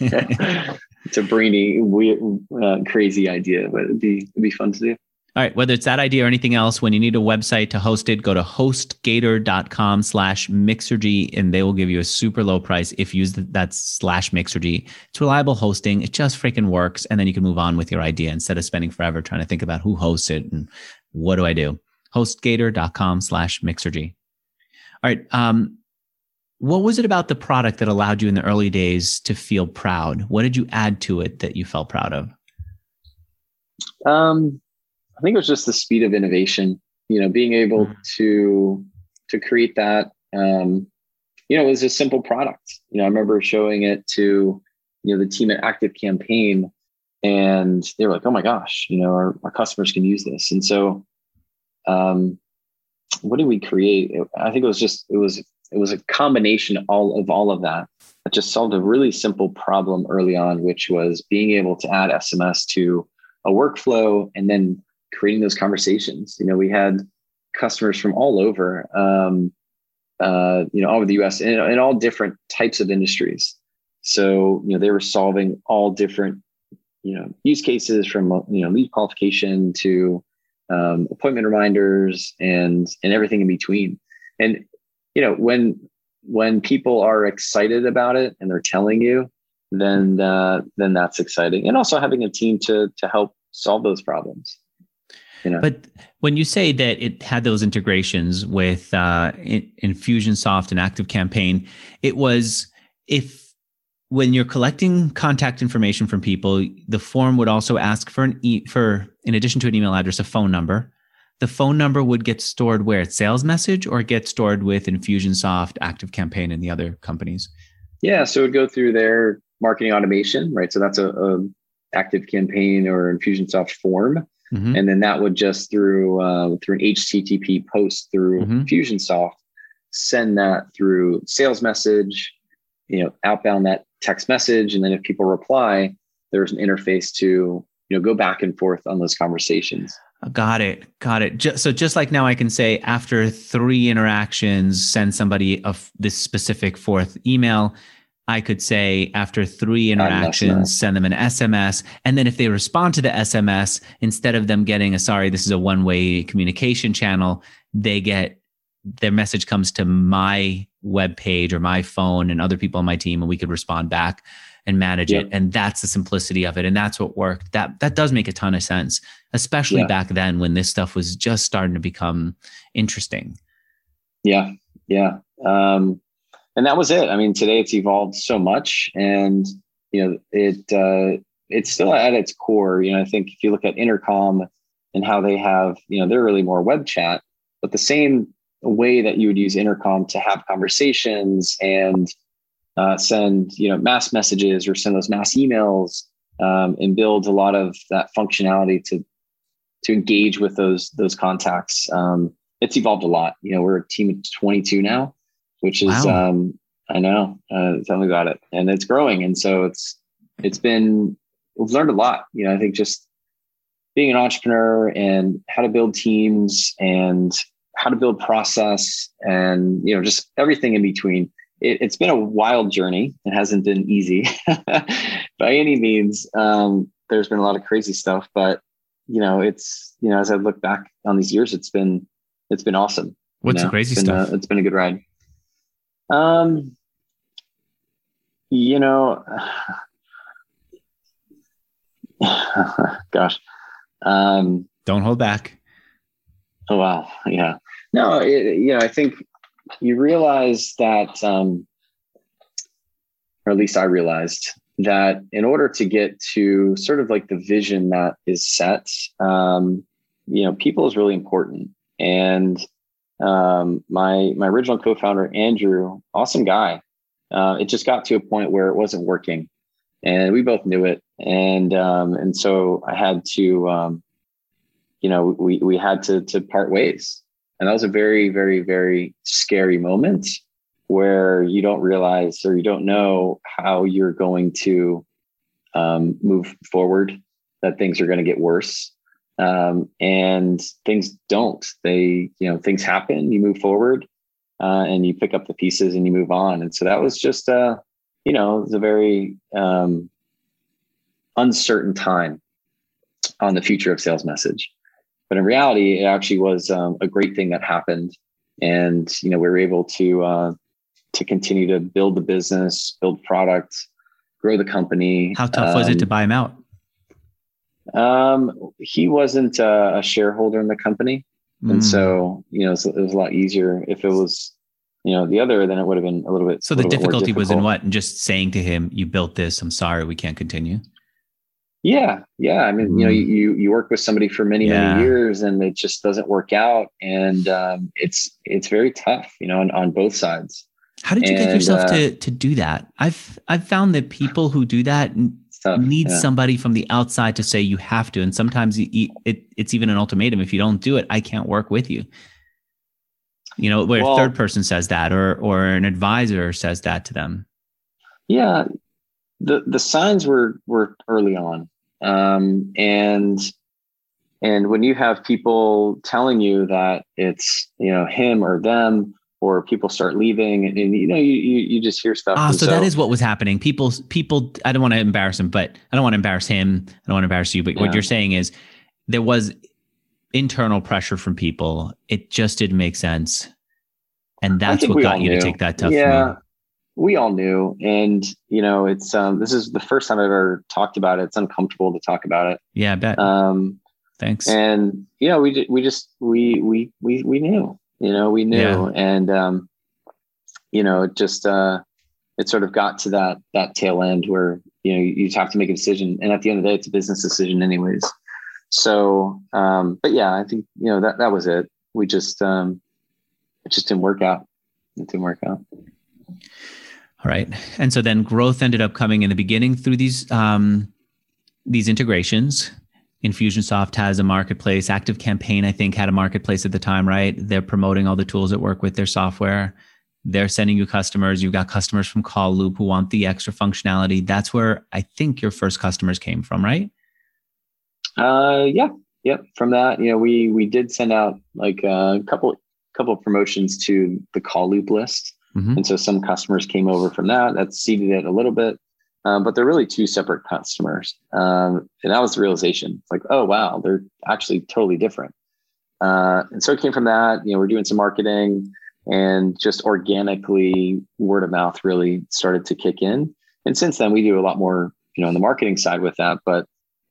<laughs> it's a brainy, weird, uh, crazy idea, but it'd be it'd be fun to do. All right, whether it's that idea or anything else, when you need a website to host it, go to hostgator.com slash mixergy and they will give you a super low price if you use that slash mixergy. It's reliable hosting. It just freaking works. And then you can move on with your idea instead of spending forever trying to think about who hosts it and what do I do? Hostgator.com slash mixergy. All right. Um, what was it about the product that allowed you in the early days to feel proud? What did you add to it that you felt proud of? Um, I think it was just the speed of innovation. You know, being able Mhm. to to create that. Um, you know, it was a simple product. You know, I remember showing it to you know the team at Active Campaign, and they were like, "Oh my gosh, you know, our, our customers can use this." And so, um, what did we create? I think it was just it was it was a combination of all of all of that that just solved a really simple problem early on, which was being able to add SMS to a workflow and then creating those conversations. You know, we had customers from all over, um, uh, you know, all over the US and, and all different types of industries. So, you know, they were solving all different, you know, use cases from, you know, lead qualification to um, appointment reminders and, and everything in between. And, you know, when, when people are excited about it and they're telling you, then, uh, then that's exciting. And also having a team to, to help solve those problems. You know? But when you say that it had those integrations with uh, Infusionsoft and Active Campaign, it was if when you're collecting contact information from people, the form would also ask for an e- for in addition to an email address, a phone number. The phone number would get stored where it's sales message or get stored with Infusionsoft, Active Campaign, and the other companies. Yeah, so it would go through their marketing automation, right? So that's a, a active campaign or Infusionsoft form, Mhm. and then that would just through uh, through an HTTP post through Mhm. Infusionsoft send that through sales message, you know, outbound that text message, and then if people reply, there's an interface to you know go back and forth on those conversations. Got it. Got it. Just, so just like now, I can say after three interactions, send somebody of this specific fourth email. I could say after three interactions, send them an SMS. And then if they respond to the SMS, instead of them getting a sorry, this is a one way communication channel, they get their message comes to my web page or my phone and other people on my team, and we could respond back and manage it. And that's the simplicity of it. And that's what worked. That that does make a ton of sense, especially Yeah. back then when this stuff was just starting to become interesting. Yeah, yeah. Um, and that was it. I mean, today it's evolved so much, and you know, it uh, it's still at its core. You know, I think if you look at Intercom and how they have, you know, they're really more web chat, but the same way that you would use Intercom to have conversations and uh, send you know mass messages or send those mass emails um, and build a lot of that functionality to to engage with those those contacts. Um, it's evolved a lot. You know, we're a team of 22 now, which is wow. um, I know. Uh, tell me about it, and it's growing. And so it's it's been we've learned a lot. You know, I think just being an entrepreneur and how to build teams and how to build process and you know just everything in between it, has been a wild journey it hasn't been easy <laughs> by any means um, there's been a lot of crazy stuff but you know it's you know as i look back on these years it's been it's been awesome what's you know? the crazy it's stuff a, it's been a good ride um you know <sighs> gosh. Um don't hold back. oh wow. Yeah. No, it, you know, I think you realize that, um, or at least I realized that in order to get to sort of like the vision that is set, um, you know, people is really important. And um, my my original co-founder Andrew, awesome guy. Uh, it just got to a point where it wasn't working, and we both knew it. And um, and so I had to, um, you know, we we had to to part ways. And that was a very, very, very scary moment where you don't realize or you don't know how you're going to um, move forward, that things are going to get worse. Um, and things don't. They, you know, things happen, you move forward uh, and you pick up the pieces and you move on. And so that was just, a, you know, it was a very um, uncertain time on the future of sales message. But in reality, it actually was um, a great thing that happened, and you know we were able to uh, to continue to build the business, build products, grow the company. How tough um, was it to um, buy him out? Um, he wasn't a, a shareholder in the company, mm. and so you know it was, it was, a lot easier. If it was, you know, the other, then it would have been a little bit. So the difficulty was in what? And just saying to him, "You built this. I'm sorry, we can't continue." Yeah, yeah. I mean, mm. you know, mm-hmm. you you work with somebody for many yeah. many years, and it just doesn't work out, and um, it's it's very tough, you know, on, on both sides. How did you and, get yourself uh, to to do that? I've I've found that people who do that tough, need yeah. somebody from the outside to say you have to, and sometimes it, it it's even an ultimatum. If you don't do it, I can't work with you. You know, where well, a third person says that, or or an advisor says that to them. Yeah, the the signs were were early on, um, and and when you have people telling you that it's you know him or them or people start leaving and, and you know you, you, you just hear stuff. Ah, so, so, that is what was happening. People people I don't want to embarrass him, but I don't want to embarrass him. I don't want to embarrass you. But yeah. what you're saying is there was internal pressure from people. It just didn't make sense. And that's what got you knew. to take that tough yeah. move we all knew and you know it's um this is the first time i've ever talked about it it's uncomfortable to talk about it yeah i bet um thanks and you know we we just we we we we knew you know we knew yeah. and um you know it just uh it sort of got to that that tail end where you know you, have to make a decision and at the end of the day it's a business decision anyways so um but yeah i think you know that that was it we just um it just didn't work out it didn't work out all right. And so then growth ended up coming in the beginning through these um, these integrations. Infusionsoft has a marketplace. Active Campaign, I think, had a marketplace at the time, right? They're promoting all the tools that work with their software. They're sending you customers. You've got customers from Call Loop who want the extra functionality. That's where I think your first customers came from, right? Uh, yeah, yep. From that, you know, we we did send out like a couple couple promotions to the Call Loop list Mm-hmm. And so some customers came over from that. That seeded it a little bit. Um, but they're really two separate customers. Um, and that was the realization. It's like, oh, wow, they're actually totally different. Uh, and so it came from that. You know, we're doing some marketing and just organically word of mouth really started to kick in. And since then, we do a lot more, you know, on the marketing side with that. But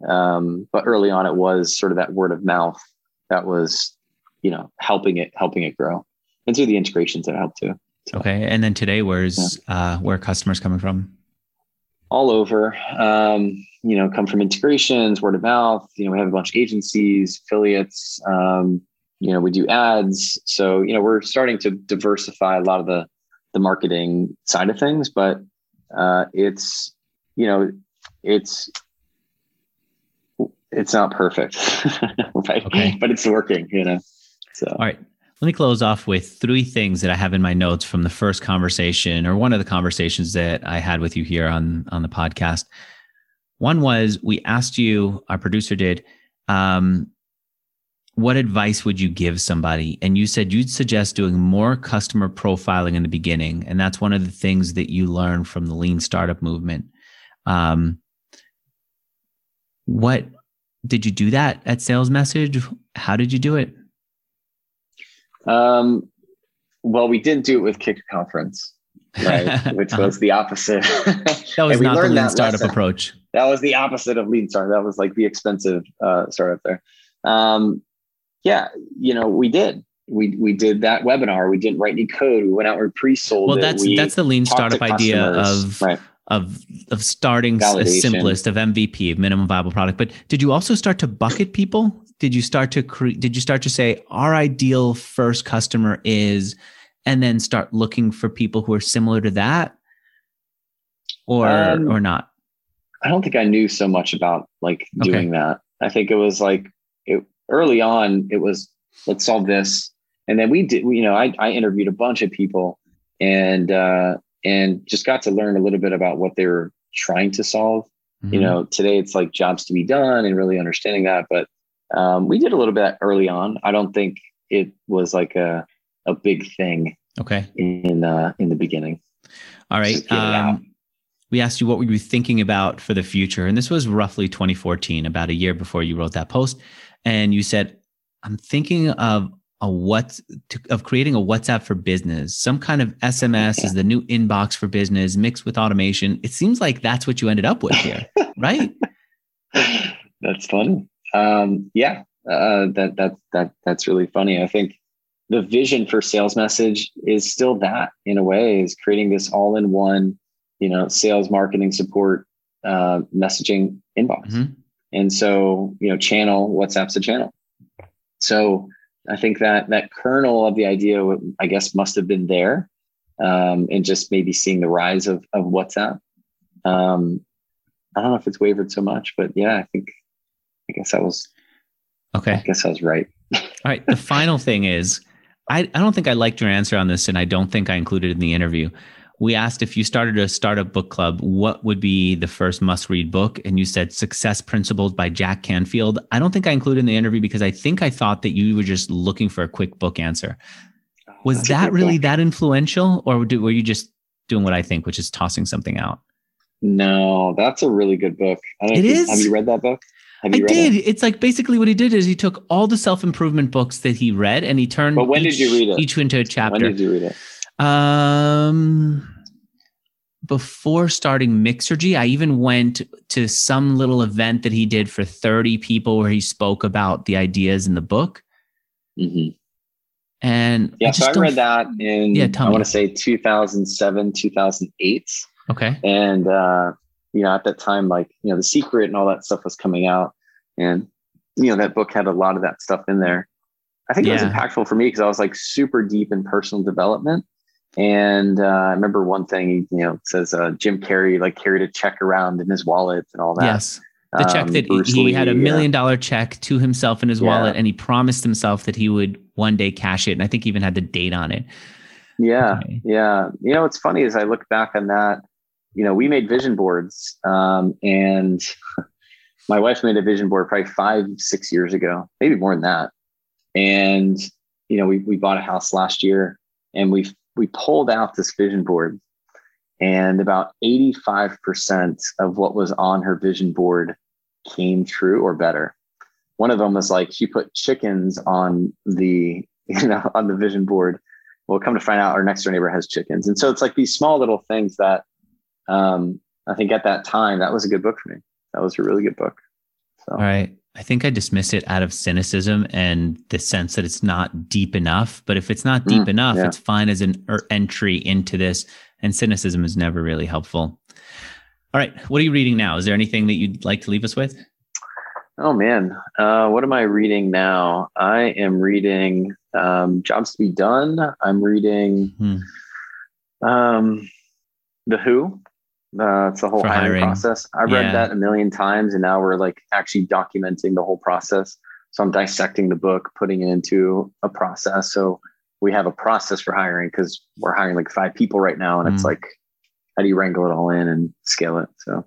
um, but early on, it was sort of that word of mouth that was, you know, helping it helping it grow, and through the integrations that helped too. Okay, and then today, where's yeah. uh, where customers coming from? All over. Um, you know, come from integrations, word of mouth. You know, we have a bunch of agencies, affiliates. Um, you know, we do ads. So you know, we're starting to diversify a lot of the the marketing side of things. But uh, it's you know it's it's not perfect, <laughs> right? Okay. But it's working, you know. So All right. Let me close off with three things that I have in my notes from the first conversation or one of the conversations that I had with you here on on the podcast. One was we asked you, our producer did, um, what advice would you give somebody? And you said you'd suggest doing more customer profiling in the beginning, and that's one of the things that you learned from the lean startup movement. Um, what did you do that at Sales Message? How did you do it? Um, well, we didn't do it with Kick Conference, right? <laughs> Which was the opposite. That was not the lean startup lesson. approach. that was the opposite of lean startup. That was like the expensive uh, startup there. Um, yeah, you know, we did. We we did that webinar. We didn't write any code. We went out and pre-sold Well, that's that's the lean startup idea of right. of of starting Validation. as simplest of MVP, of minimum viable product. But did you also start to bucket people? Did you start to create did you start to say our ideal first customer is, and then start looking for people who are similar to that, or Um, or not? I don't think I knew so much about like doing that. I think it was like it, early on. It was let's solve this, and then we did. You know, I I interviewed a bunch of people, and uh, and just got to learn a little bit about what they were trying to solve. You Mhm. know, today it's like jobs to be done and really understanding that. But um, we did a little bit early on. I don't think it was like a a big thing okay, in uh, in the beginning. all right. Just get it out. Um, we asked you what were you thinking about for the future, and this was roughly 2014, about a year before you wrote that post, and you said, "I'm thinking of a what to, of creating a WhatsApp for business, some kind of SMS is the new inbox for business mixed with automation." It seems like that's what you ended up with here, right? <laughs> that's funny. Um, yeah, uh, that that that that's really funny. I think the vision for sales message is still that in a way is creating this all-in-one, you know, sales marketing support uh, messaging inbox. Mhm. And so, you know, channel WhatsApp's a channel. So I think that that kernel of the idea, I guess, must have been there, um, and just maybe seeing the rise of of WhatsApp. Um, I don't know if it's wavered so much, but yeah, I think I guess I was Okay. I guess I was right. <laughs> All right. The final thing is, I, I don't think I liked your answer on this, and I don't think I included in the interview. We asked if you started a startup book club, what would be the first must read book? And you said Success Principles by Jack Canfield. I don't think I included in the interview because I think I thought that you were just looking for a quick book answer. Oh, was That's that really book. that influential, or were you just doing what I think, which is tossing something out? No, that's a really good book. I don't It you- is? Have you read that book? Have I did. it? It's like basically what he did is he took all the self improvement books that he read and he turned But when each, did you read it? each into a chapter. When did you read it? Um, before starting Mixergy, I even went to some little event that he did for 30 people where he spoke about the ideas in the book. Mhm. And Yeah, just so I read that in Yeah, I want to say 2007, 2008. Okay. and uh you know at that time like you know the secret and all that stuff was coming out and you know that book had a lot of that stuff in there i think it was impactful for me because i was like super deep in personal development and uh, i remember one thing you know it says uh, jim carrey like carried a check around in his wallet and all that Yes. The check Um, that Bruce he had a Lee, million dollar check to himself in his Yeah. wallet and he promised himself that he would one day cash it. And I think he even had the date on it. Yeah, Okay. yeah. You know, what's funny is I look back on that. You know, we made vision boards, um, and <laughs> my wife made a vision board probably five, six years ago, maybe more than that. And you know, we we bought a house last year, and we we pulled out this vision board, and about eighty five percent of what was on her vision board came true or better. One of them was like she put chickens on the <laughs> you know on the vision board well come to find out our next door neighbor has chickens and so it's like these small little things that um, i think at that time that was a good book for me that was a really good book so All right. I think I dismiss it out of cynicism and the sense that it's not deep enough. But if it's not deep Mm, enough, yeah. it's fine as an er- entry into this. And cynicism is never really helpful. All right. What are you reading now? Is there anything that you'd like to leave us with? oh man uh, what am i reading now i am reading um, jobs to be done i'm reading Hmm. um, the who Uh, it's the whole hiring, hiring, process. Yeah. read that a million times, and now we're like actually documenting the whole process. So I'm dissecting the book, putting it into a process. So we have a process for hiring because we're hiring like five people right now, and mm. it's like, how do you wrangle it all in and scale it? So,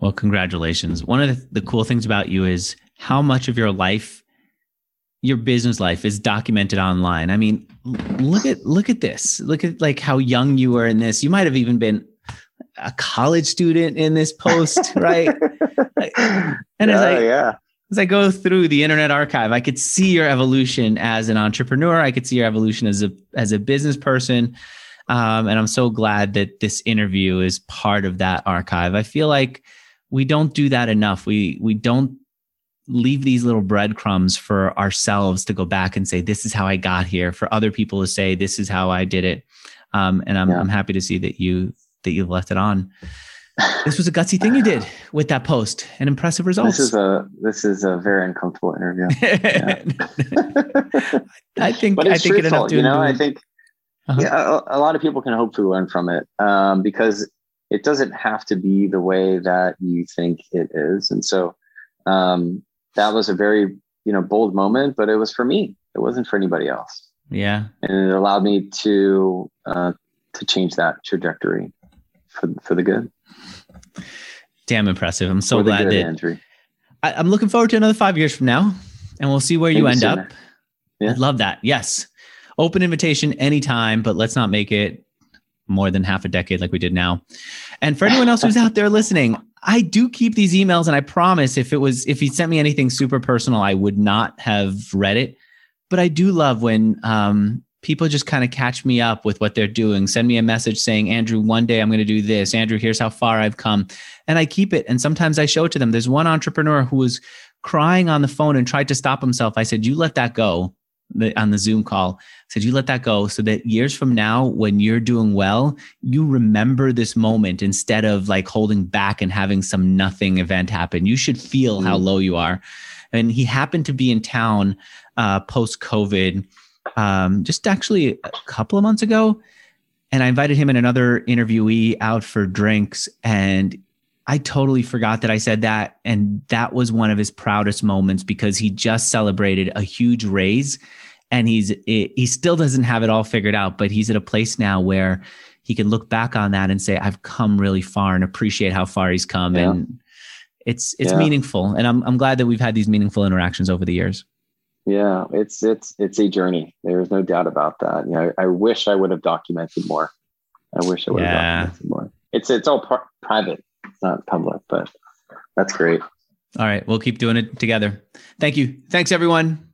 well, congratulations. One of the, the cool things about you is how much of your life your business life is documented online. I mean, look at look at this. Look at like how young you were in this. You might have even been a college student in this post, <laughs> right? and as I yeah. as I go through the Internet Archive, I could see your evolution as an entrepreneur. I could see your evolution as a as a business person. Um, and I'm so glad that this interview is part of that archive. I feel like we don't do that enough. We we don't leave these little breadcrumbs for ourselves to go back and say, this is how I got here, for other people to say, this is how I did it. Um, and I'm, yeah. I'm happy to see that you that you've left it on. This was a gutsy thing you did with that post and impressive results. This is a this is a very uncomfortable interview. <laughs> I think but it's I think truthful, you know, I think uh-huh. yeah, a, a, lot of people can hopefully learn from it um, because it doesn't have to be the way that you think it is. And so um, that was a very you know bold moment, but it was for me. It wasn't for anybody else. Yeah, and it allowed me to uh, to change that trajectory for for the good. Damn impressive! I'm so glad good, that Andrew. I, am looking forward to another five years from now, and we'll see where Maybe you end sooner. up. Yeah. I'd love that. Yes, open invitation anytime, but let's not make it more than half a decade like we did now. And for anyone else who's out there listening, I do keep these emails, and I promise if it was if he sent me anything super personal, I would not have read it. But I do love when um, people just kind of catch me up with what they're doing. Send me a message saying, Andrew, one day I'm going to do this. Andrew, here's how far I've come, and I keep it. And sometimes I show it to them. There's one entrepreneur who was crying on the phone and tried to stop himself. I said, "You let that go." on the Zoom call said, You let that go so that years from now, when you're doing well, you remember this moment instead of like holding back and having some nothing event happen. You should feel how mm. low you are. And he happened to be in town uh, post COVID, um, just actually a couple of months ago. And I invited him and another interviewee out for drinks. And I totally forgot that I said that. And that was one of his proudest moments because he just celebrated a huge raise and he's, he still doesn't have it all figured out, but he's at a place now where he can look back on that and say, I've come really far and appreciate how far he's come. Yeah. And it's, it's yeah. meaningful. And I'm, I'm glad that we've had these meaningful interactions over the years. Yeah, it's, it's, it's a journey. There's no doubt about that. You know, I, I wish I would have documented more. I wish I would yeah. have documented more. It's, it's all pr- private it's not public, but that's great. All right. We'll keep doing it together. Thank you. Thanks, everyone.